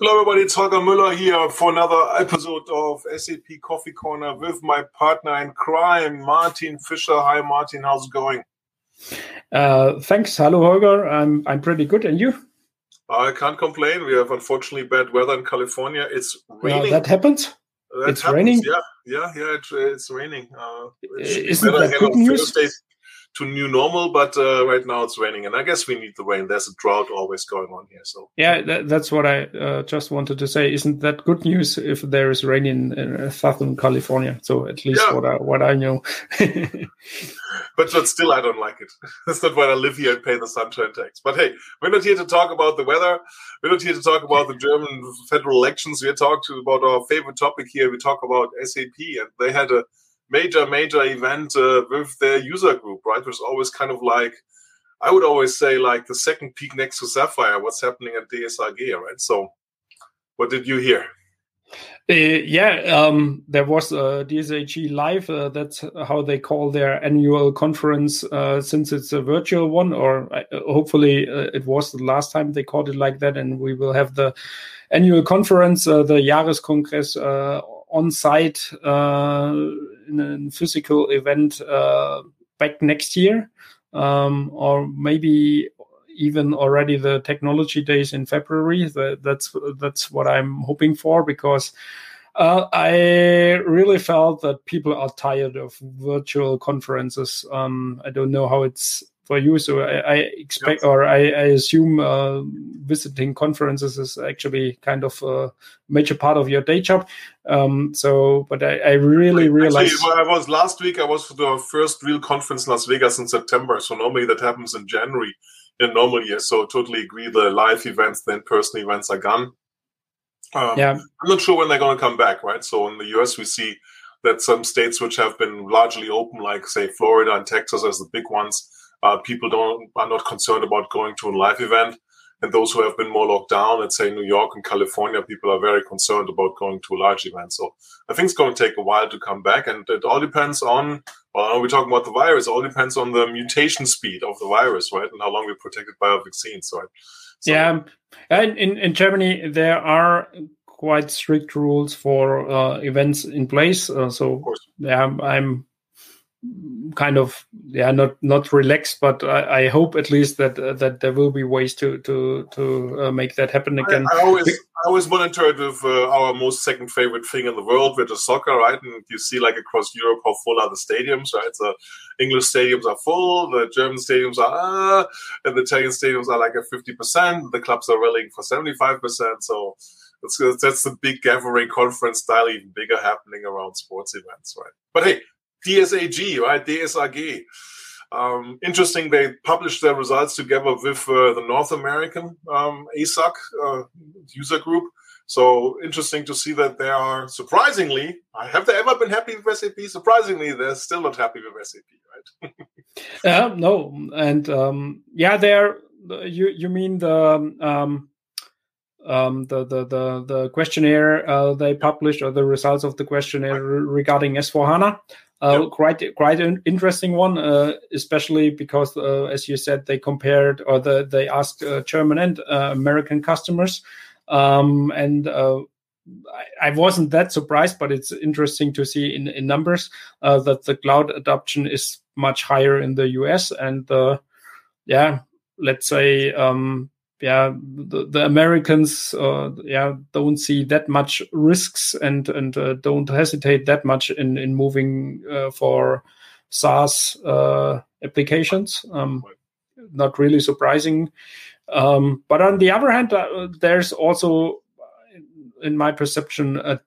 Hello, everybody. It's Holger Müller here for another episode of SAP Coffee Corner with my partner in crime, Martin Fischer. Hi, Martin. How's it going? Uh, thanks. Hello, Holger. I'm I'm pretty good, and you? I can't complain. We have unfortunately bad weather in California. It's raining. that happens. That it's happens. raining. Yeah, yeah, yeah. It, it's raining. Uh, it should be Isn't that good news? To new normal, but uh, right now it's raining, and I guess we need the rain. There's a drought always going on here, so Yeah, that, that's what I uh, just wanted to say. Isn't that good news if there is rain in, in southern California? So at least Yeah. what I what I know. but but still I don't like it. That's not why I live here and pay the sunshine tax. But hey, we're not here to talk about the weather. We're not here to talk about the German federal elections. We're talking about our favorite topic here. We talk about SAP, and they had a major major event uh, with their user group, right? Which is always kind of like I would always say like the second peak next to Sapphire. What's happening at DSAG, right? So, what did you hear? Uh, yeah, um, there was uh, DSAG Live. Uh, that's how they call their annual conference, uh, since it's a virtual one, or uh, hopefully uh, it was the last time they called it like that. And we will have the annual conference, the Jahreskongress, uh, on site uh, in a physical event uh, back next year, um, or maybe even already the technology days in February. That, that's that's what I'm hoping for because uh, I really felt that people are tired of virtual conferences. Um, I don't know how it's for you, so I, I expect or I, I assume uh, visiting conferences is actually kind of a major part of your day job. Um, so, but I, I really realized. Actually, I was last week. I was for the first real conference in Las Vegas in September. So normally that happens in January in normal year. So totally agree. The live events, the in-person events are gone. Um, yeah, I'm not sure when they're going to come back. Right. So in the US, we see that some states which have been largely open, like say Florida and Texas, as the big ones, uh, people don't are not concerned about going to a live event. And those who have been more locked down, let's say New York and California, people are very concerned about going to a large event. So I think it's going to take a while to come back. And it all depends on, well, we're talking about the virus, it all depends on the mutation speed of the virus, right? And how long we're protected by our vaccines, right? So, yeah. And in, in Germany, there are quite strict rules for uh, events in place. Uh, so, yeah, I'm kind of yeah not not relaxed but i, I hope at least that uh, that there will be ways to to to uh, make that happen again. I, I, always i always monitor it with uh, our most second favorite thing in the world which is soccer right? And you see like across europe how full are the stadiums right? The english stadiums are full the german stadiums are uh, and the italian stadiums are like at 50% the clubs are rallying for 75% so that's, that's the big gathering conference style even bigger happening around sports events right? But hey DSAG, right? DSAG. Um, interesting, they published their results together with uh, the North American um, ASUG uh, user group. So interesting to see that they are surprisingly, have they ever been happy with SAP? Surprisingly, they're still not happy with SAP, right? Yeah, uh, no, and um, yeah, they're you you mean the um, um, the, the the the questionnaire uh, they published or the results of the questionnaire regarding S4 HANA. Uh, yep. Quite quite an interesting one, uh, especially because, uh, as you said, they compared or the, they asked uh, German and uh, American customers, um, and I, I, wasn't that surprised, but it's interesting to see in, in numbers that the cloud adoption is much higher in the US, and yeah, let's say um, yeah the, the americans uh, yeah don't see that much risks and and uh, don't hesitate that much in in moving uh, for SaaS uh, applications. Um, not really surprising. Um, but on the other hand uh, there's also in my perception a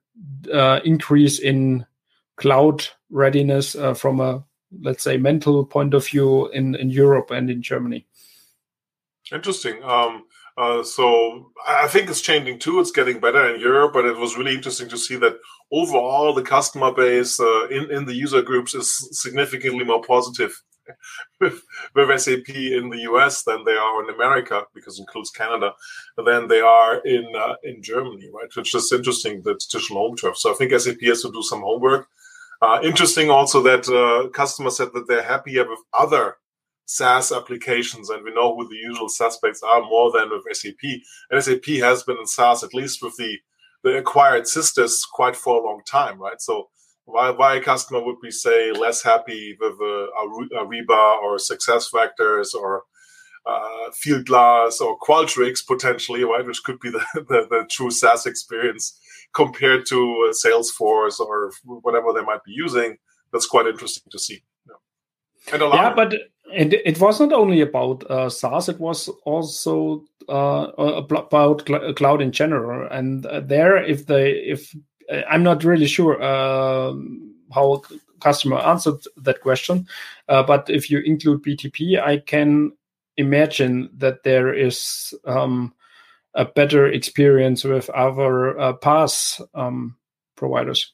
uh, increase in cloud readiness from a let's say mental point of view in in Europe and in Germany Interesting. Um, uh, so I think it's changing too. It's getting better in Europe, but it was really interesting to see that overall the customer base uh, in in the user groups is significantly more positive with, with SAP in the US than they are in America, because it includes Canada, than they are in uh, in Germany, right? Which is interesting. The traditional home turf. So I think SAP has to do some homework. Uh, interesting also that uh, customers said that they're happier with other SaaS applications, and we know who the usual suspects are more than with SAP. And SAP has been in SaaS at least with the the acquired sisters quite for a long time, right? So why, why a customer would be say less happy with a, Ariba or Success Factors or uh, Fieldglass or Qualtrics potentially, right, which could be the, the, the true SaaS experience compared to uh, Salesforce or whatever they might be using. That's quite interesting to see. Yeah, yeah but it, it was not only about uh, SaaS; it was also uh, about cl- cloud in general. And uh, there, if they, if I'm not really sure um, how customer answered that question, uh, but if you include BTP, I can imagine that there is um, a better experience with other uh, PaaS um, providers.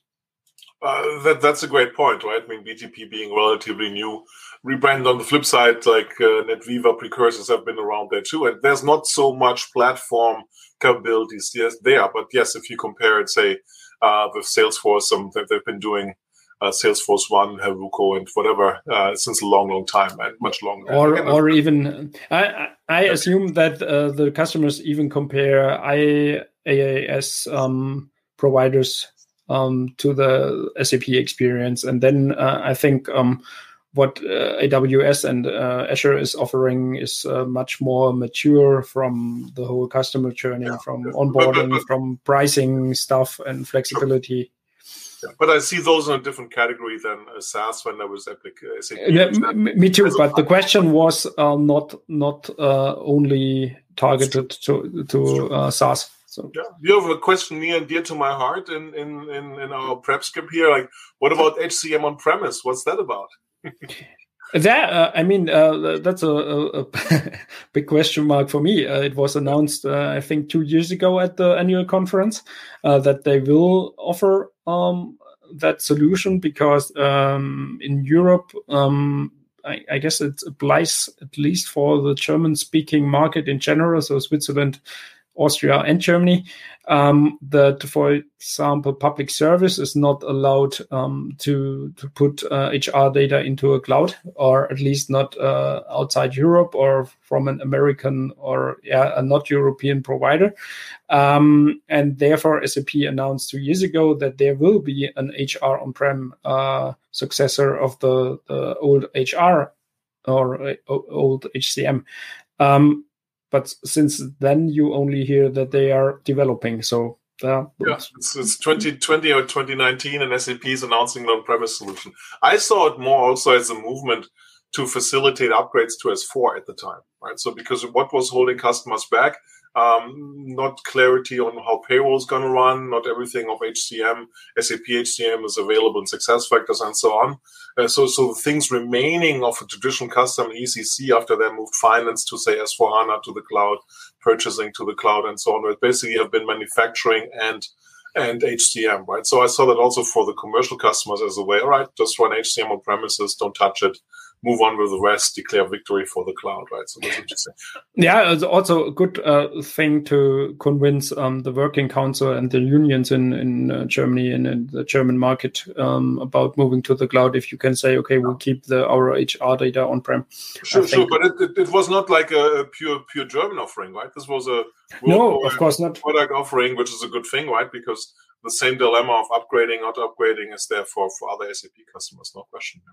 Uh, that that's a great point, right? I mean, BTP being relatively new, rebrand on the flip side, like uh, NetWeaver precursors have been around there too, and there's not so much platform capabilities yes, there. But yes, if you compare it, say, uh, with Salesforce, some that they've been doing uh, Salesforce One, Heroku, and whatever uh, since a long, long time, and much longer. Or, or even, I, I assume that uh, the customers even compare IaaS um, providers um, to the SAP experience, and then uh, I think um, what uh, AWS and uh, Azure is offering is much more mature from the whole customer journey, yeah. from onboarding, but, but, but, from pricing stuff, and flexibility. Yeah, but I see those in a different category than a SaaS when there was Epic uh, SAP. Yeah, me too. But the question was uh, not not uh, only targeted to to uh, SaaS. So yeah, you have a question near and dear to my heart in in in, in our prep script here. Like, what about HCM on premise? What's that about? That uh, I mean, uh, that's a, a, a big question mark for me. Uh, it was announced, uh, I think, two years ago at the annual conference uh, that they will offer um, that solution because um, in Europe, um, I, I, guess it applies at least for the German-speaking market in general. So Switzerland Austria and Germany, um, that, for example, public service is not allowed um, to to put uh, HR data into a cloud, or at least not uh, outside Europe or from an American or yeah, a not European provider. Um, and therefore, SAP announced two years ago that there will be an HR on-prem uh, successor of the, the old HR or uh, old HCM. Um, but since then you only hear that they are developing. So uh, yeah, it's, it's 2020 or 2019, and SAP is announcing an on-premise solution. I saw it more also as a movement to facilitate upgrades to S4 at the time, right? So because what was holding customers back um, not clarity on how payroll is going to run, not everything of HCM, SAP HCM is available in SuccessFactors and so on. Uh, so, so things remaining of a traditional custom ECC after they moved finance to say S4 HANA to the cloud, purchasing to the cloud, and so on. It basically have been manufacturing and and HCM, right? So I saw that also for the commercial customers as a way, all right, just run HCM on premises, don't touch it move on with the rest, declare victory for the cloud, right? So that's interesting. Yeah, it's also a good uh, thing to convince um, the working council and the unions in in uh, Germany and in the German market um, about moving to the cloud. If you can say, okay, we'll keep the our HR data on prem. Sure, sure, but it, it, it, was not like a pure pure German offering, right? This was a no, of course not product offering, which is a good thing, right? Because the same dilemma of upgrading, not upgrading, is there for, for other SAP customers, no question. Yeah,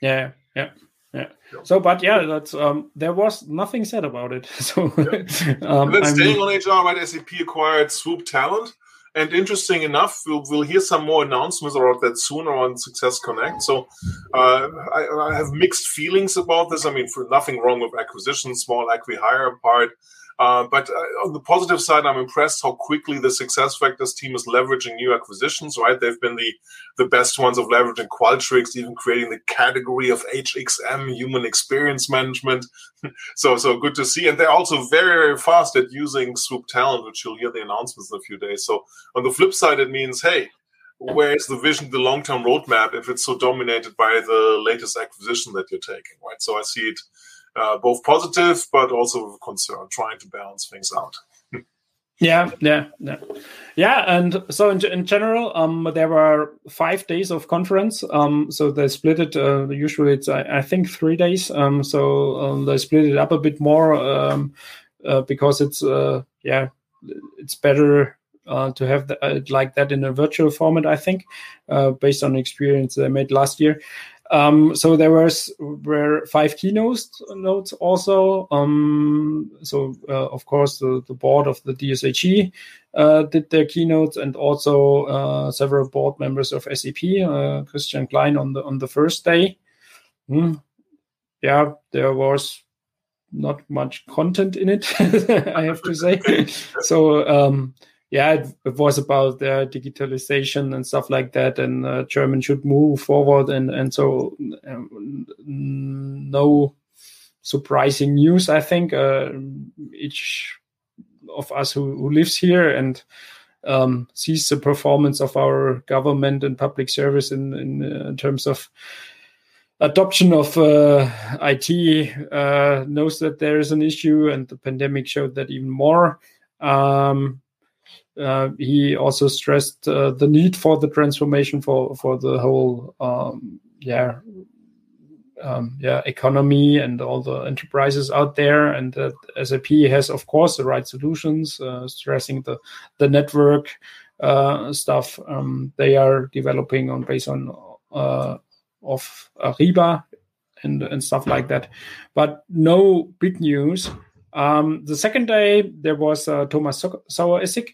yeah. Yeah. Yeah. So, but yeah, that's um, there was nothing said about it. So, um, then staying on HR, right? SAP acquired Swoop Talent, and interesting enough, we'll, we'll hear some more announcements about that soon on Success Connect. So, uh, I, I, have mixed feelings about this. I mean, for nothing wrong with acquisition, small acqui-hire part. Uh, but uh, on the positive side, I'm impressed how quickly the Success Factors team is leveraging new acquisitions. Right, they've been the the best ones of leveraging Qualtrics, even creating the category of HXM, human experience management. so, so good to see. And they're also very, very fast at using Swoop Talent, which you'll hear the announcements in a few days. So, on the flip side, it means, hey, where's the vision, the long term roadmap, if it's so dominated by the latest acquisition that you're taking, right? So, I see it uh, both positive but also concern, trying to balance things out. yeah, yeah, yeah. Yeah, and so in, in general, um, there were five days of conference. Um, so they split it. Uh, usually, it's I, I, think three days. Um, so um, they split it up a bit more um, uh, because it's uh, yeah, it's better uh, to have the, uh, like that in a virtual format. I think, uh, based on experience they made last year. Um, so there was were five keynotes notes also. Um, so uh, of course the, the board of the DSAG uh, did their keynotes, and also uh, several board members of SAP. Uh, Christian Klein on the on the first day. Hmm. Yeah, there was not much content in it. I have to say. so. Um, yeah, it, it, was about uh, digitalization and stuff like that, and uh, German should move forward, and and so um, no surprising news. I think uh, each of us who, who lives here and um, sees the performance of our government and public service in in, uh, in terms of adoption of uh, IT uh, knows that there is an issue, and the pandemic showed that even more. Um, uh, he also stressed uh, the need for the transformation for for the whole um, yeah um, yeah economy and all the enterprises out there. And that SAP has of course the right solutions uh, stressing the the network uh, stuff um, they are developing on based on uh, of Ariba and and stuff like that. But no big news. Um, the second day there was uh, Thomas Saueressig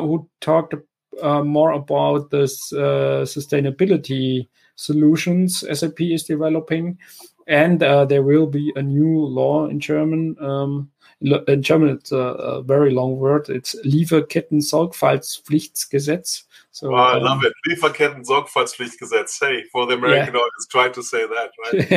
who talked uh, more about this uh, sustainability solutions SAP is developing. And there will be a new law in German. Um, in German, it's a, a, very long word. It's Lieferketten-Sorgfaltspflichtgesetz. So, oh, I um, love it. Lieferketten-Sorgfaltspflichtgesetz. Hey, for the American yeah. audience, try to say that, right?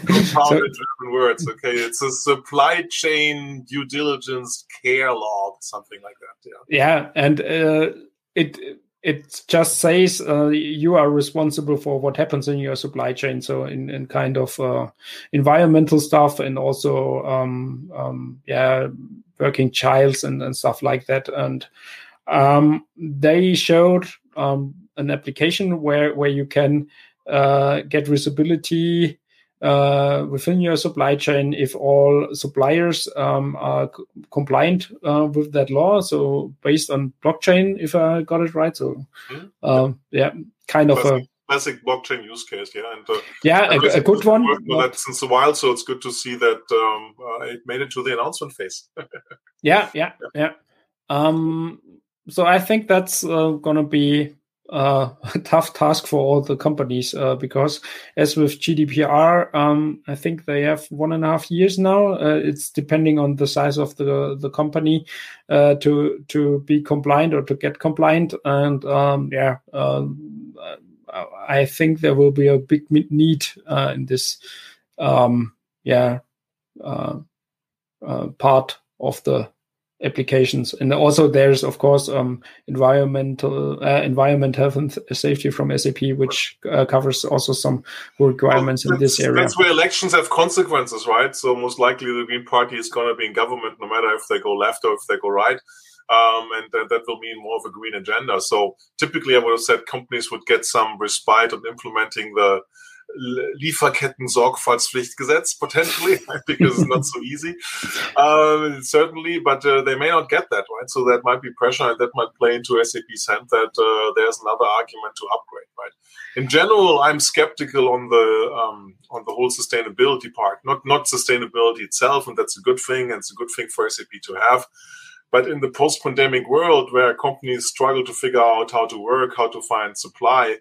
Compounded so, German words, okay? It's a supply chain due diligence care law, something like that. Yeah. Yeah, and uh, it it just says uh, you are responsible for what happens in your supply chain. So in, in kind of uh, environmental stuff and also um, um, yeah working childs and, and stuff like that. And um, they showed um, an application where where you can uh, get visibility uh, within your supply chain if all suppliers um, are c- compliant uh, with that law. So based on blockchain, if I got it right. So mm-hmm. uh, yeah, kind of classic, a classic blockchain use case. Yeah, and uh, yeah, a, a, good one. that since a while, so it's good to see that um, uh, it made it to the announcement phase. yeah, yeah, yeah. yeah. Um, so I think that's uh, going to be uh, a tough task for all the companies uh, because, as with GDPR, um, I think they have one and a half years now. Uh, it's depending on the size of the the company uh, to to be compliant or to get compliant. And um, yeah, um, I think there will be a big need uh, in this. Um, yeah, uh, part of the applications. And also there's of course um, environmental uh, environment health and safety from sap which uh, covers also some requirements well, in this area. that's where elections have consequences right? So most likely the green party is going to be in government no matter if they go left or if they go right. Um, and uh, that will mean more of a green agenda. So typically i would have said companies would get some respite on implementing the Lieferketten-Sorgfaltspflichtgesetz potentially because it's not so easy, uh, certainly. But uh, they may not get that right, so that might be pressure, and that might play into SAP's hand that uh, there's another argument to upgrade. Right. In general, I'm skeptical on the um, on the whole sustainability part. Not not sustainability itself, and that's a good thing, and it's a good thing for SAP to have. But in the post-pandemic world, where companies struggle to figure out how to work, how to find supply,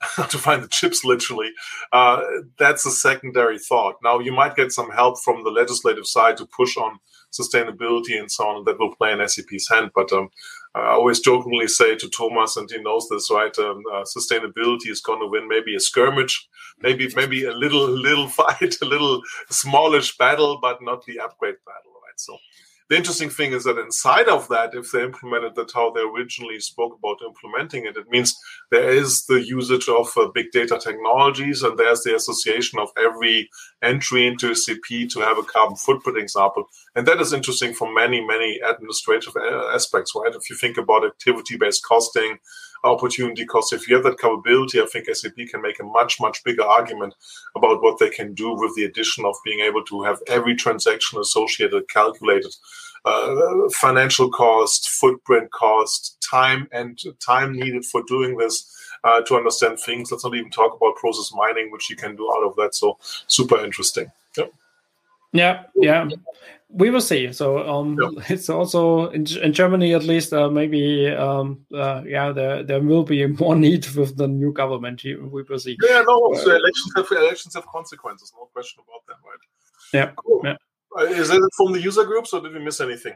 to find the chips literally. Uh, that's a secondary thought. Now you might get some help from the legislative side to push on sustainability and so on that will play in sap's hand. But um, i always jokingly say to thomas and he knows this right um, uh, sustainability is going to win maybe a skirmish maybe maybe a little little fight a little smallish battle but not the upgrade battle right? So the interesting thing is that inside of that, if they implemented that how they originally spoke about implementing it, it means there is the usage of uh, big data technologies and there's the association of every entry into CP to have a carbon footprint example. And that is interesting for many, many administrative aspects, right? If you think about activity based costing, opportunity cost, if you have that capability, I think SAP can make a much, much bigger argument about what they can do with the addition of being able to have every transaction associated, calculated. Uh, financial cost, footprint cost, time, and time needed for doing this uh, to understand things. Let's not even talk about process mining, which you can do out of that. So super interesting. Yep. Yeah, yeah, we will see. So um, yep. it's also in, in, Germany, at least, uh, maybe um, uh, yeah, there there will be more need with the new government. We will see. Yeah, no, so elections have elections have consequences. No question about that, right? Yeah. Cool. yeah. Uh, is it from the user groups, or did we miss anything?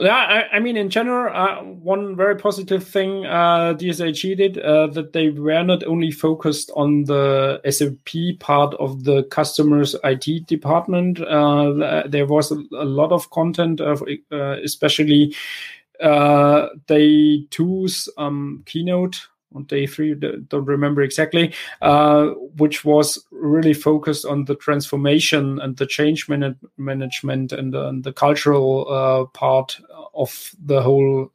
Yeah, I, I, mean, in general, uh, one very positive thing uh, DSAG did uh, that they were not only focused on the SAP part of the customer's IT department. Uh, there was a, a, lot of content, of, uh, especially uh, day two's um, keynote on day three, don't remember exactly, uh, which was really focused on the transformation and the change man- management and, and the cultural uh, part of the whole,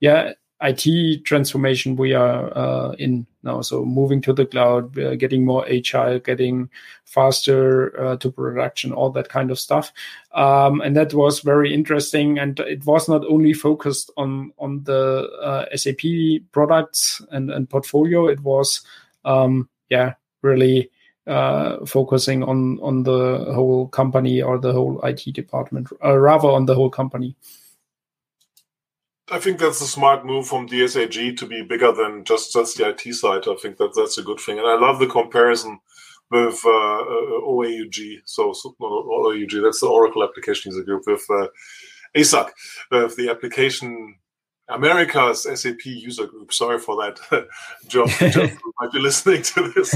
yeah, IT transformation we are uh, in now. So moving to the cloud, uh, getting more agile, getting faster uh, to production, all that kind of stuff. Um, and that was very interesting. And it was not only focused on on the uh, SAP products and, and portfolio. It was, um, yeah, really uh, focusing on on the whole company or the whole IT department, uh, rather on the whole company. I think that's a smart move from DSAG to be bigger than just just the IT side. I think that that's a good thing, and I love the comparison with uh, uh, OAUG. So, so not OAUG, that's the Oracle Application User Group with uh, ASUG, with the application America's SAP user group. Sorry for that, John. John might be listening to this,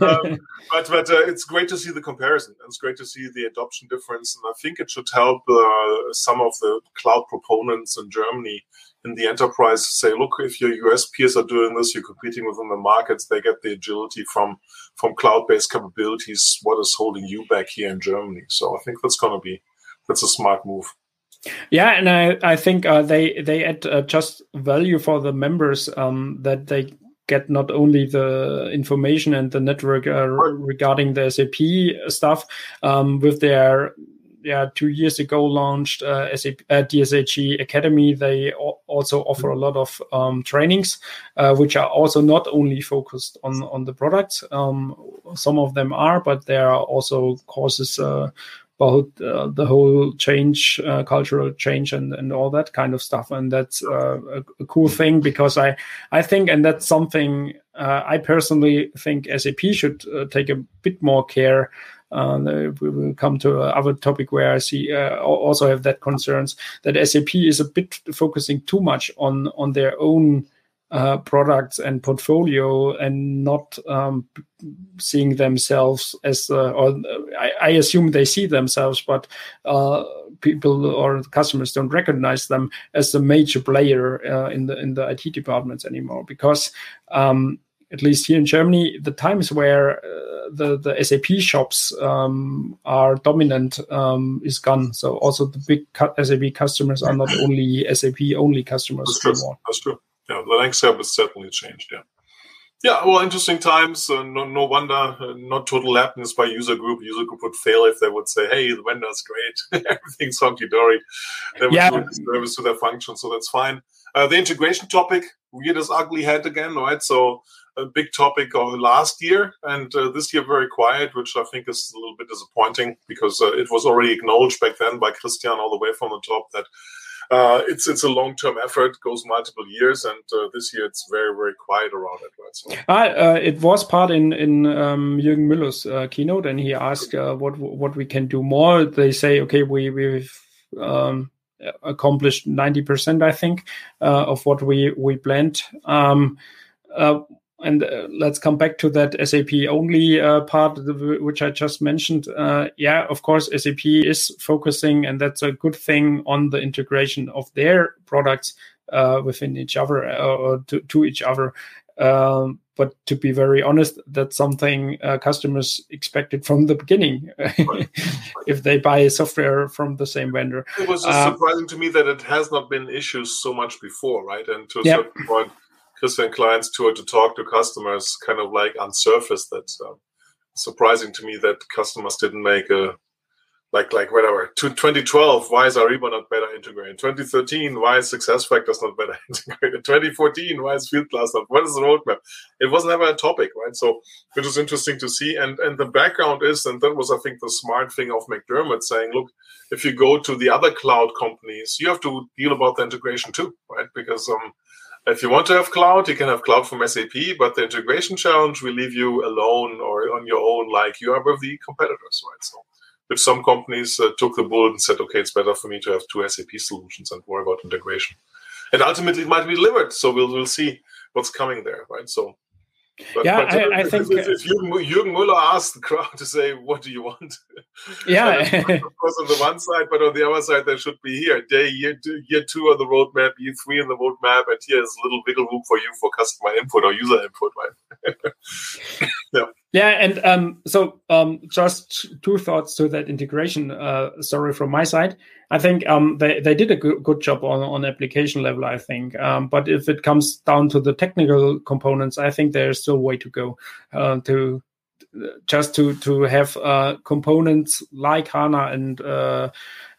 um, but but uh, it's great to see the comparison. And it's great to see the adoption difference, and I think it should help uh, some of the cloud proponents in Germany in the enterprise say, look, if your US peers are doing this, you're competing within the markets. They get the agility from from cloud-based capabilities. What is holding you back here in Germany? So I think that's going to be that's a smart move. Yeah, and I I think uh, they they add uh, just value for the members um, that they get not only the information and the network uh, regarding the SAP stuff um, with their yeah two years ago launched uh, SAP, uh, DSAG Academy. They also offer a lot of um, trainings, uh, which are also not only focused on on the products. Um, some of them are, but there are also courses uh, about uh, the whole change, uh, cultural change, and, and all that kind of stuff. And that's uh, a, a, cool thing because I I think, and that's something uh, I personally think SAP should uh, take a bit more care. Uh, we will come to another topic where I see also have that concerns that SAP is a bit focusing too much on on their own uh, products and portfolio and not um, seeing themselves as uh, or I, I, assume they see themselves but uh, people or customers don't recognize them as a major player uh, in the in the IT departments anymore because um, at least here in Germany the times where uh, the the SAP shops um, are dominant um, is gone so also the big SAP customers are not only SAP only customers That's true. anymore. That's true yeah, the landscape has certainly changed. Yeah. Yeah, well, interesting times. Uh, no, no wonder, uh, not total happiness by user group. User group would fail if they would say, "Hey, the vendor's great, everything's hunky dory." They would yeah. service to their function, so that's fine. Uh, the integration topic reared its ugly head again, right? So a big topic of last year, and uh, this year very quiet, which I think is a little bit disappointing because uh, it was already acknowledged back then by Christian all the way from the top that uh, it's it's a long term effort, goes multiple years, and uh, this year it's very very quiet around it. Right? So. Uh, it was part in in um, Jürgen Müller's uh, keynote, and he asked uh, what what we can do more. They say, okay, we we've um, accomplished ninety percent, I think, uh, of what we we planned. Um, and uh, let's come back to that SAP only uh, part, which I just mentioned. Uh, yeah, of course, SAP is focusing, and that's a good thing on the integration of their products uh, within each other uh, or to, to, each other. Um, but to be very honest, that's something uh, customers expected from the beginning. if they buy software from the same vendor, it was surprising to me that it has not been issues so much before, right? And to a yep. certain point, Christian Klein's tour to talk to customers kind of like unsurfaced. That's uh, surprising to me that customers didn't make a like like whatever. To 2012, why is Ariba not better integrated? 2013, why is SuccessFactors not better integrated? 2014, why is Fieldglass not? What is the roadmap? It was never a topic, right? So it was interesting to see. And and the background is, and that was I think the smart thing of McDermott saying, look, if you go to the other cloud companies, you have to deal about the integration too, right? Because um, if you want to have cloud, you can have cloud from SAP, but the integration challenge will leave you alone or on your own, like you are with the competitors, right? So if some companies uh, took the bullet and said, okay, it's better for me to have two SAP solutions and worry about integration. And ultimately, it might be delivered. So we'll we'll see what's coming there, right? So. But, yeah, but I, I uh, if, think if, if Jürgen, Jürgen Müller asked the crowd to say, "What do you want?" Yeah, of course, on the one side, but on the other side, there should be here day year two, year two on the roadmap, year three on the roadmap, and here is a little wiggle room for you for customer input or user input, right? yeah. Yeah, and um, so um, just two thoughts to that integration uh, story from my side. I think um, they, they did a good, good job on, on application level, I think. Um, but if it comes down to the technical components, I think there's still way to go uh, to just to to have uh, components like HANA and uh,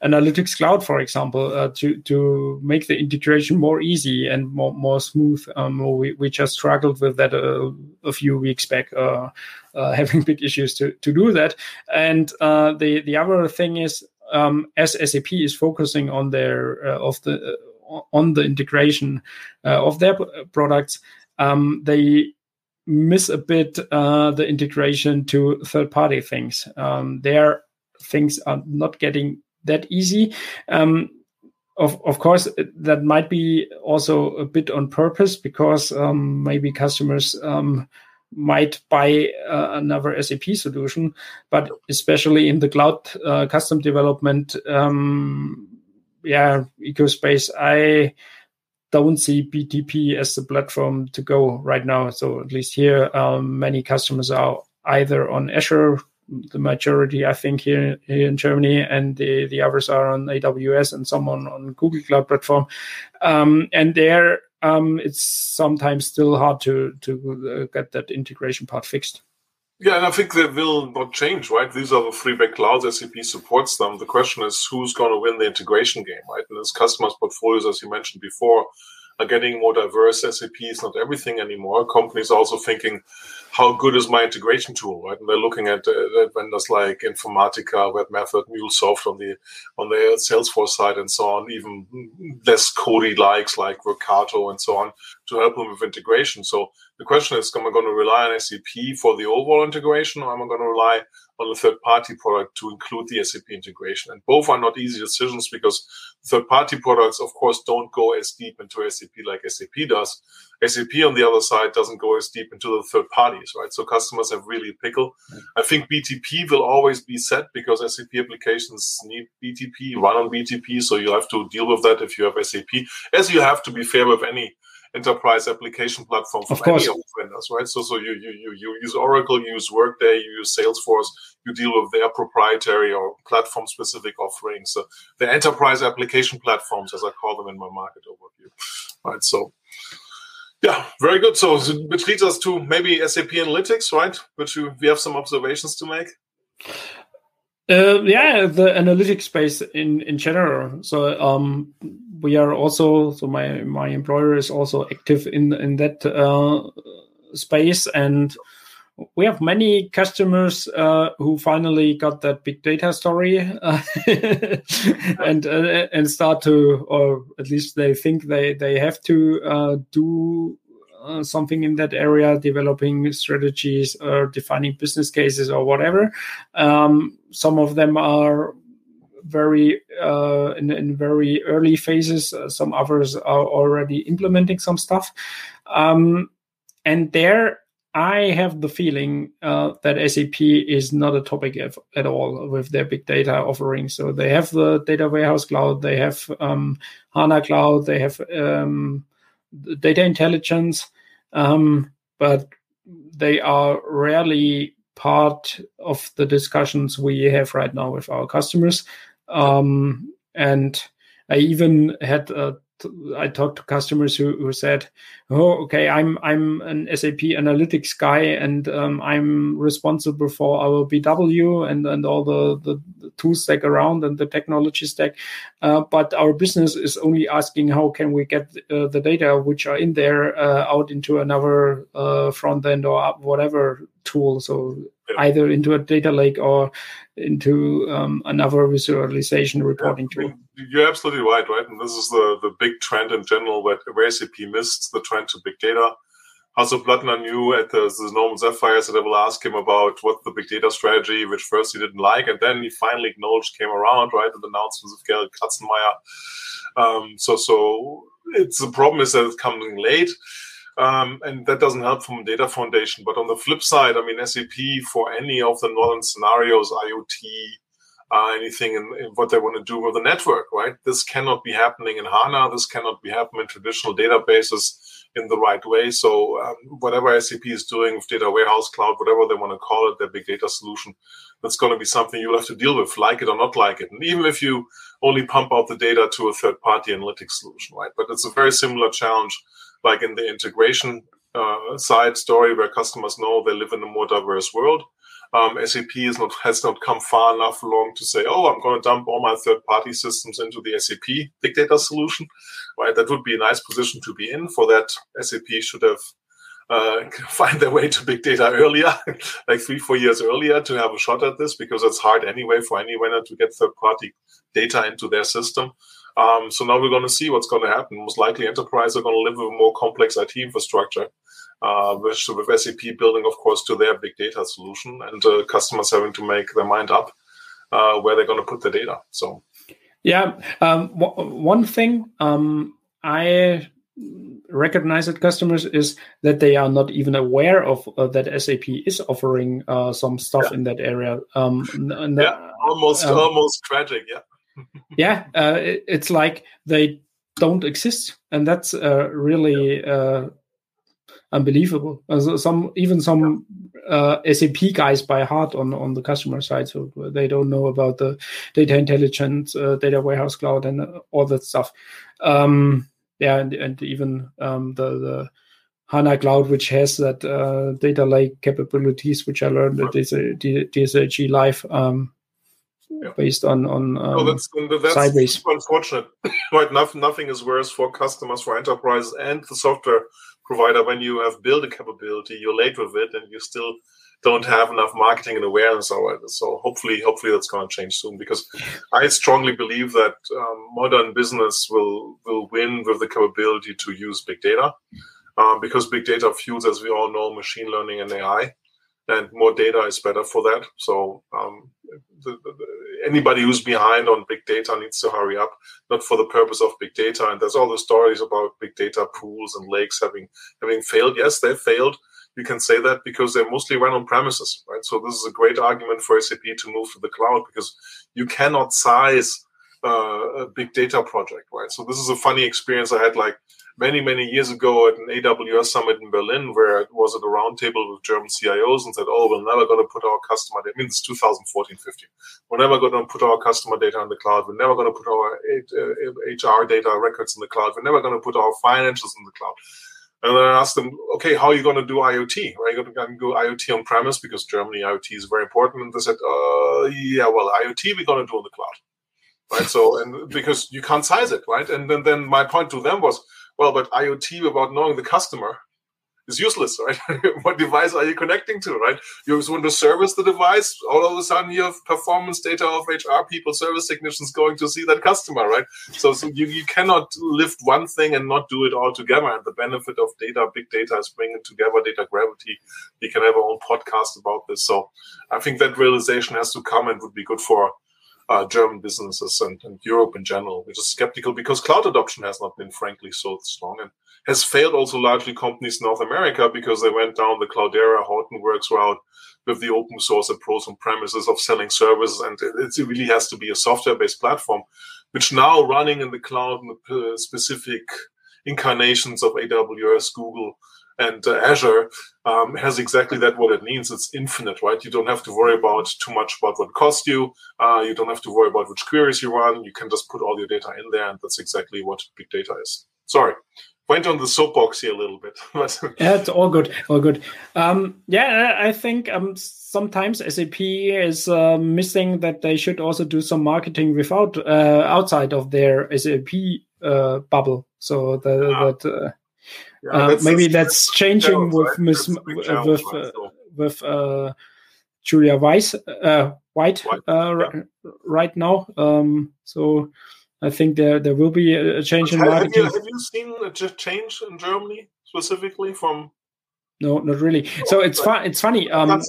Analytics Cloud, for example, uh, to to make the integration more easy and more more smooth. Um, we we just struggled with that a, a few weeks back, uh, uh, having big issues to to do that. And uh, the the other thing is, um, as SAP is focusing on their of the on the integration of their products, um, they miss a bit uh, the integration to third party things. Um, their things are not getting that easy. Um, of, of course, that might be also a bit on purpose because um, maybe customers um, might buy uh, another SAP solution, but especially in the cloud uh, custom development, um, yeah, ecospace, I don't see BTP as the platform to go right now. So at least here, um, many customers are either on Azure, the majority, I think, here, here in Germany, and the, the others are on AWS and some on, on Google Cloud Platform. Um, and there, um, it's sometimes still hard to to uh, get that integration part fixed. Yeah, and I think they will not change, right? These are the three big clouds. SAP supports them. The question is who's going to win the integration game, right? And as customers' portfolios, as you mentioned before, are getting more diverse. SAP is not everything anymore. Companies are also thinking, how good is my integration tool, right? And they're looking at, uh, vendors like Informatica, WebMethod, MuleSoft on the on the Salesforce side, and so on. Even less Cody likes like Workato and so on to help them with integration. So the question is, am I going to rely on SAP for the overall integration, or am I going to rely on a third party product to include the SAP integration. And both are not easy decisions because third party products, of course, don't go as deep into SAP like SAP does. SAP on the other side doesn't go as deep into the third parties, right? So customers have really a pickle. I think BTP will always be set because SAP applications need BTP, run on BTP. So you have to deal with that if you have SAP, as you have to be fair with any enterprise application platform from any of the vendors, right? So, so you, you, you use Oracle, you use Workday, you use Salesforce, you deal with their proprietary or platform specific offerings. So the enterprise application platforms, as I call them in my market overview, right? So, yeah, very good. So, which leads us to maybe SAP Analytics, right? Which you, we have some observations to make. Uh, yeah, the analytics space in in general. So um, we are also so my my employer is also active in in that uh, space, and we have many customers uh, who finally got that big data story uh, and uh, and start to, or at least they think they they have to uh, do uh, something in that area, developing strategies or defining business cases or whatever. Um, some of them are very uh, in, in, very early phases. Uh, some others are already implementing some stuff, um, and there I have the feeling uh, that SAP is not a topic at, at, all with their big data offering. So they have the data warehouse cloud, they have um, HANA cloud, they have um, data intelligence, um, but they are rarely part of the discussions we have right now with our customers. Um, and I even had a I talked to customers who, who said, "Oh, okay, I'm I'm an SAP analytics guy, and um, I'm responsible for our BW and and all the, the, the tool stack around and the technology stack. Uh, but our business is only asking how can we get uh, the data which are in there uh, out into another uh, front end or whatever tool. So either into a data lake or into um, another visualization reporting tool. You're absolutely right, right? And this is the, the big trend in general where, SAP missed the trend to big data. Hasso Plattner knew at the, the Norman Sapphires that I will ask him about what the big data strategy, which first he didn't like, and then he finally acknowledged came around, right? The announcements of Gerrit Kazmaier. Um, so, so it's the problem is that it's coming late. Um, and that doesn't help from data foundation. But on the flip side, I mean, SAP for any of the northern scenarios, IoT, uh, anything in, in, what they want to do with the network, right? This cannot be happening in HANA. This cannot be happening in traditional databases in the right way. So um, whatever SAP is doing with data warehouse cloud, whatever they want to call it, their big data solution, that's going to be something you'll have to deal with, like it or not like it. And even if you only pump out the data to a third party analytics solution, right? But it's a very similar challenge like in the integration uh, side story where customers know they live in a more diverse world. Um, SAP not, has not come far enough along to say, oh, I'm going to dump all my third party systems into the SAP big data solution. Right? That would be a nice position to be in. For that, SAP should have uh, find their way to big data earlier, like three, four years earlier, to have a shot at this because it's hard anyway for any vendor to get third party data into their system. Um, so now we're going to see what's going to happen. Most likely, enterprises are going to live with a more complex IT infrastructure, uh, which with SAP building, of course, to their big data solution, and uh, customers having to make their mind up uh, where they're going to put the data. So, yeah, um, w- one thing um, I recognize that customers is that they are not even aware of uh, that SAP is offering uh, some stuff yeah. in that area. Um, and, yeah, almost um, almost tragic. Yeah yeah, uh, it, it's like they don't exist, and that's uh, really uh, unbelievable. some even some uh, SAP guys by heart on on the customer side, so they don't know about the data intelligence, uh, data warehouse cloud, and uh, all that stuff. Um, yeah, and, and even um, the the HANA Cloud, which has that uh, data lake capabilities, which I learned at DSAG Live. Um, yeah. based on on um, that's, that's Sybase. unfortunate. right, nothing, nothing is worse for customers, for enterprises, and the software provider when you have built a capability, you're late with it, and you still don't have enough marketing and awareness around it. So hopefully, hopefully that's going to change soon because I strongly believe that um, modern business will will win with the capability to use big data. Um, because big data fuels, as we all know, machine learning and AI and more data is better for that. So um, the, the, anybody who's behind on big data needs to hurry up, not for the purpose of big data. And there's all the stories about big data pools and lakes having having failed. Yes, they failed. You can say that because they mostly run on premises, right? So this is a great argument for SAP to move to the cloud because you cannot size uh, a big data project, right? So this is a funny experience I had like many, many years ago at an AWS summit in Berlin, where it was at a roundtable with German CIOs and said, "Oh, we're never going to put our customer data." I mean, it's 2014, 15. We're never going to put our customer data in the cloud. We're never going to put our HR uh, data records in the cloud. We're never going to put our financials in the cloud. And then I asked them, okay, how are you going to do IoT? Are you going to go IoT on premise because Germany IoT is very important? And they said, uh, yeah, well, IoT we're going to do in the cloud, right? So, and because you can't size it, right? And then, then my point to them was, well, but IoT without knowing the customer is useless, right? what device are you connecting to, right? You just want to service the device. All of a sudden, you have performance data of HR people, service technicians going to see that customer, right? So, so you, you cannot lift one thing and not do it all together. And the benefit of data, big data, is bringing together data gravity. We can have our own podcast about this. So, I think that realization has to come and would be good for uh, German businesses and, and, Europe in general, which is skeptical because cloud adoption has not been, frankly, so strong and has failed also largely companies in North America because they went down the Cloudera Hortonworks route with the open source approach on premises of selling services. And it, it really has to be a software based platform, which now running in the cloud in the specific incarnations of AWS, Google, and uh, Azure um, has exactly that what it means. It's infinite, right? You don't have to worry about too much about what cost you. Uh, you don't have to worry about which queries you run. You can just put all your data in there, and that's exactly what big data is. Sorry, went on the soapbox here a little bit. yeah, it's all good, all good. Um, yeah, I think um, sometimes SAP is uh, missing that they should also do some marketing without uh, outside of their SAP uh, bubble. So the, ah. that uh, yeah, uh, that's, maybe that's, changing with Miss with uh, with uh, Julia Weiss uh, White, White. Yeah. right now. Um, so I think there there will be a change in marketing. Have you, have you seen a change in Germany specifically from? No, not really. So it's fun. It's funny. Um,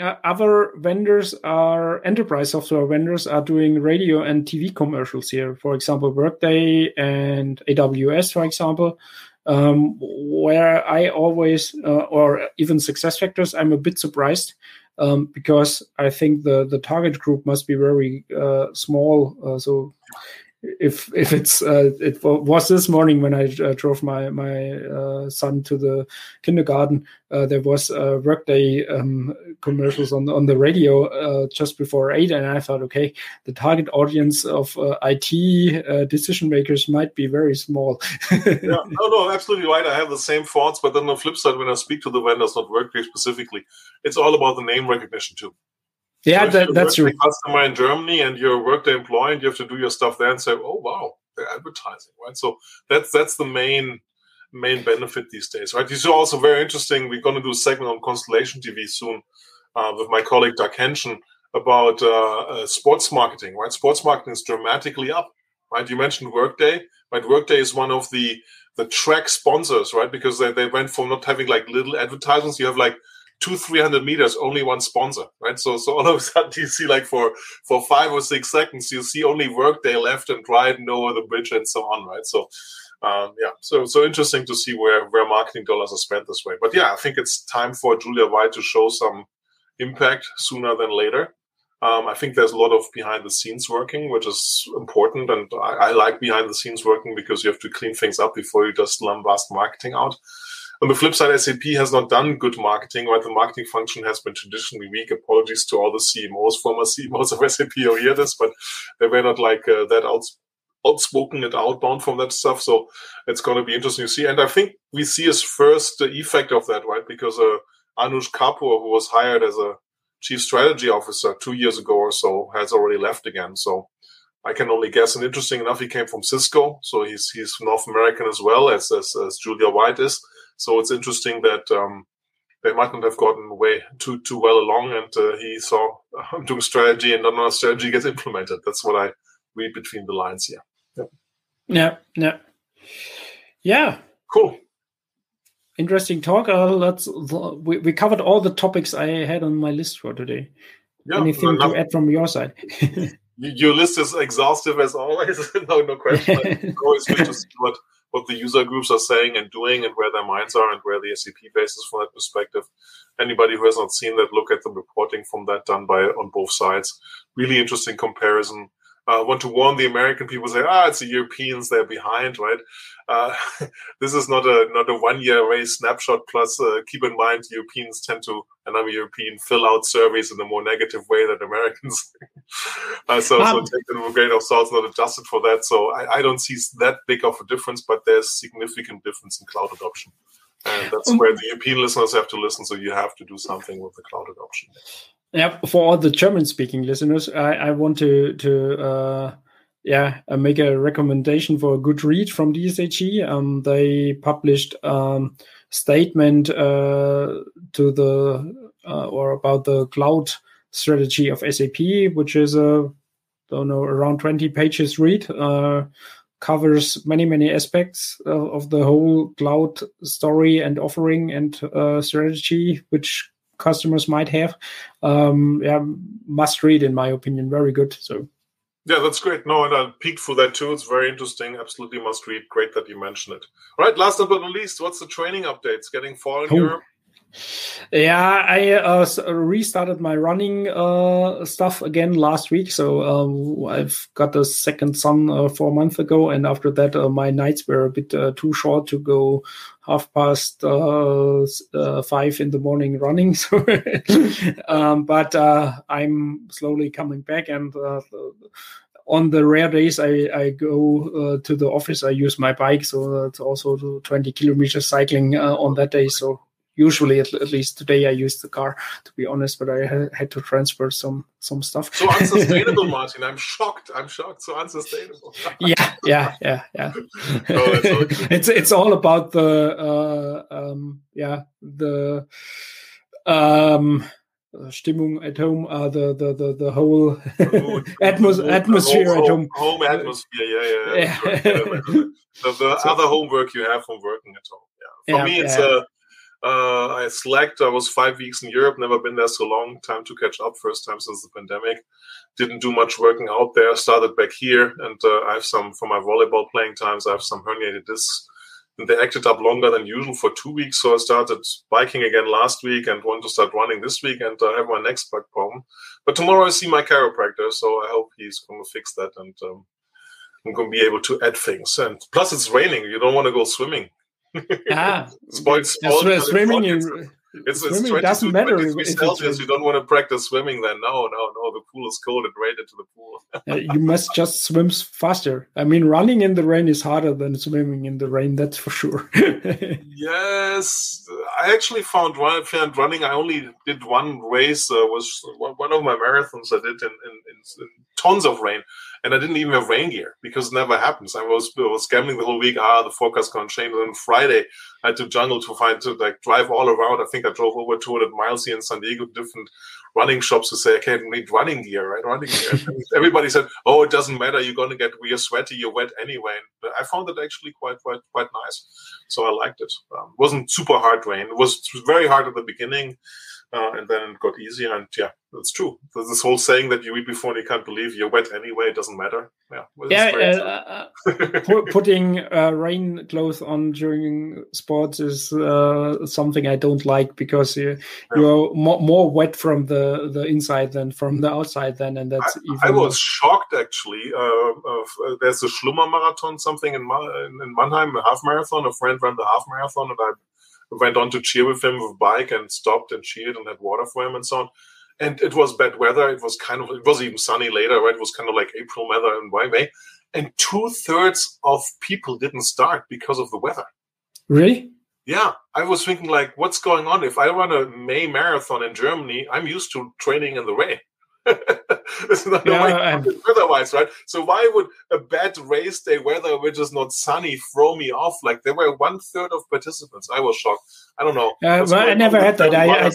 uh, other vendors are enterprise software vendors are doing radio and TV commercials here. For example, Workday and AWS, for example um, where I always, uh, or even SuccessFactors, I'm a bit surprised um, because I think the the target group must be very uh, small. Uh, so if if it's uh, it was this morning when I uh, drove my my uh, son to the kindergarten, uh, there was a workday um, commercials on on the radio uh, just before eight, and I thought, okay, the target audience of IT decision makers might be very small. yeah, no, no, absolutely right. I have the same thoughts, but then on the flip side, when I speak to the vendors, not workday specifically, it's all about the name recognition too. Yeah, so that, that's true. Customer in Germany and you're a Workday employee, and you have to do your stuff there and say, "Oh wow, they're advertising," right? So that's that's the main main benefit these days, right? This is also very interesting. We're going to do a segment on Constellation TV soon uh, with my colleague Doug Henschen about uh, uh, sports marketing, right? Sports marketing is dramatically up, right? You mentioned Workday, right? Workday is one of the the track sponsors, right? Because they, they went from not having like little advertisements, you have like two, three hundred meters, only one sponsor, right? So, so all of a sudden you see like for for five or six seconds, you see only Workday left and right, no other bridge, and so on, right? So, um, yeah, so so interesting to see where where marketing dollars are spent this way. But yeah, I think it's time for Julia White to show some impact sooner than later. Um, I think there's a lot of behind the scenes working, which is important, and I, I like behind the scenes working because you have to clean things up before you just lambast marketing out. On the flip side, SAP has not done good marketing, right? The marketing function has been traditionally weak. Apologies to all the CMOs, former CMOs of SAP who hear this, but they were not like uh, that outs- outspoken and outbound from that stuff. So it's going to be interesting to see. And I think we see his first effect of that, right? Because uh, Anush Kapoor, who was hired as a chief strategy officer two years ago or so, has already left again. So I can only guess. And interesting enough, he came from Cisco, so he's he's North American as well as as, as Julia White is. So it's interesting that um, they might not have gotten way too too well along, and uh, he saw uh, doing strategy, and then strategy gets implemented. That's what I read between the lines here. Yeah, yeah, yeah. yeah. Cool. Interesting talk. Uh, let's we, we covered all the topics I had on my list for today. Yeah, Anything to add from your side? your list is exhaustive as always. no, no question. always good to see what what the user groups are saying and doing and where their minds are and where the SAP base is from that perspective. Anybody who has not seen that, look at the reporting from that done by on both sides. Really interesting comparison uh, want to warn the American people, say, ah, it's the Europeans, they're behind, right? Uh, this is not a not a one year race snapshot. Plus, uh, keep in mind, Europeans tend to, and I'm a European, fill out surveys in a more negative way than Americans. uh, so, um, so take a grain of salt, not adjusted for that. So I, I, don't see that big of a difference, but there's significant difference in cloud adoption. And that's um, where the European listeners have to listen. So you have to do something with the cloud adoption. Yeah, for all the German-speaking listeners, I, I want to to uh, yeah uh, make a recommendation for a good read from DSAG. Um, they published um, statement uh, to the uh, or about the cloud strategy of SAP, which is a don't know around twenty pages read. Uh, covers many many aspects of, of, the whole cloud story and offering and uh, strategy, which customers might have. Um, yeah, must read in my opinion. Very good. So. Yeah, that's great. No, and I peeked for that too. It's very interesting. Absolutely must read. Great that you mentioned it. All right, last but not least, what's the training updates? Getting fall in oh. Europe? Yeah, I uh, restarted my running uh, stuff again last week. So um, I've got a second son uh, four months ago, and after that, uh, my nights were a bit uh, too short to go half past uh, five in the morning running. So, um, but I'm slowly coming back, and on the rare days I, I go uh, to the office, I use my bike. So it's also 20 kilometers cycling uh, on that day. So usually at, at, least today I use the car to be honest, but I ha- had to transfer some some stuff. So unsustainable, Martin. I'm shocked. I'm shocked. So unsustainable. yeah, yeah, yeah, yeah. oh, it's it's all about the uh, um, yeah the um Stimmung at home, uh, the, the the the whole atmos- atmosphere home, at home. Home atmosphere, yeah, yeah. yeah. the, the so, other homework you have from working at home. Yeah. For yeah, me, it's yeah. uh, uh, I slacked. I was five weeks in Europe, never been there so long. Time to catch up. First time since the pandemic. Didn't do much working out there. Started back here, and uh, I have some for my volleyball playing times. I have some herniated discs and they acted up longer than usual for two weeks. So I started biking again last week and want to start running this week and uh, have my next back problem. But tomorrow I see my chiropractor, so I hope he's going to fix that and um, I'm going to be able to add things. And plus, it's raining. You don't want to go swimming. Ah, spoiled, spoiled swimming in it's, it's swimming doesn't matter if Celsius. You don't want to practice swimming then. No, no, no. The pool is cold and right into the pool. you must just swim faster. I mean, running in the rain is harder than swimming in the rain. That's for sure. yes, I actually found, found running. I only did one race. Uh, was one of my marathons I did in, in, in, in tons of rain and I didn't even have rain gear because it never happens. I was, I was gambling the whole week. Ah, the forecast gonna change. And then Friday, I had to jungle to find to like drive all around. I think I drove over 200 miles here in San Diego, different running shops to say, okay, I need running gear, right? Running gear. everybody said, oh, it doesn't matter. You're gonna get you're sweaty, you're wet anyway. But I found it actually quite quite quite nice, so I liked it. Um, it wasn't super hard rain. It was very hard at the beginning uh, and then it got easier. And yeah, that's true. There's this whole saying that you eat before and you can't believe you're wet anyway. It doesn't matter. Yeah, well, yeah. Uh, uh putting uh, rain clothes on during sports is uh, something I don't like because you, yeah. you're more, more, wet from the the inside than from the outside. Then, and that's I, even. I was shocked actually. there's a Schlummer marathon, something in, in Mannheim, a half marathon. A friend ran the half marathon, and I went on to cheer with him with bike and stopped and cheered and had water for him and so on. And it was bad weather. It was kind of, it was even sunny later, right? It was kind of like April weather in May. And two thirds of people didn't start because of the weather. Really? Yeah. I was thinking, like, what's going on? If I run a May marathon in Germany, I'm used to training in the rain. There's no yeah, way otherwise, right? So why would a bad race day weather, which is not sunny, throw me off? Like there were one third of participants. I was shocked. I don't know. Uh, well, I never had that. I, I,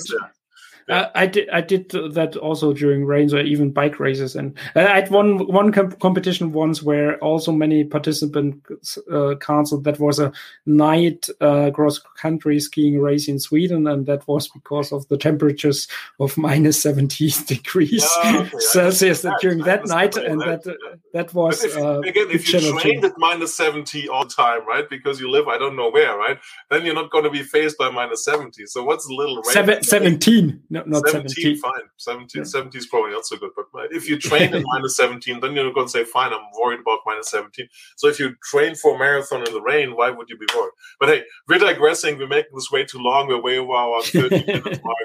yeah. I, I, did I did that also during rains or even bike races, and I had one one comp- competition once where also many participants uh, canceled. That was a night uh, cross country skiing race in Sweden, and that was because of the temperatures of minus seventy degrees okay. Celsius that, during that night, and that that, that was if, uh, again if you trained at minus seventy all the time, right? Because you live I don't know where, right? Then you're not going to be faced by minus seventy. So what's a little Seven, seventeen? No, not 17, 17. fine. 17, yeah. 17 is probably not so good. But if you train in minus 17, then you're going to say, fine, I'm worried about minus 17. So if you train for a marathon in the rain, why would you be worried? But hey, we're digressing. We're making this way too long. We're way over our 30 minutes mark.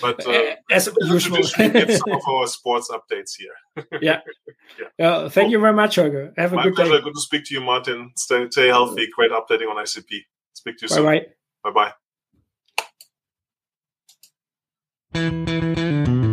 But uh, as usual, give some of our sports updates here. yeah. yeah. thank you very much, Holger. Have a My good pleasure. day. Good to speak to you, Martin. Stay, stay healthy. Great updating on ICP. Speak to you bye soon. Bye bye. Thank you.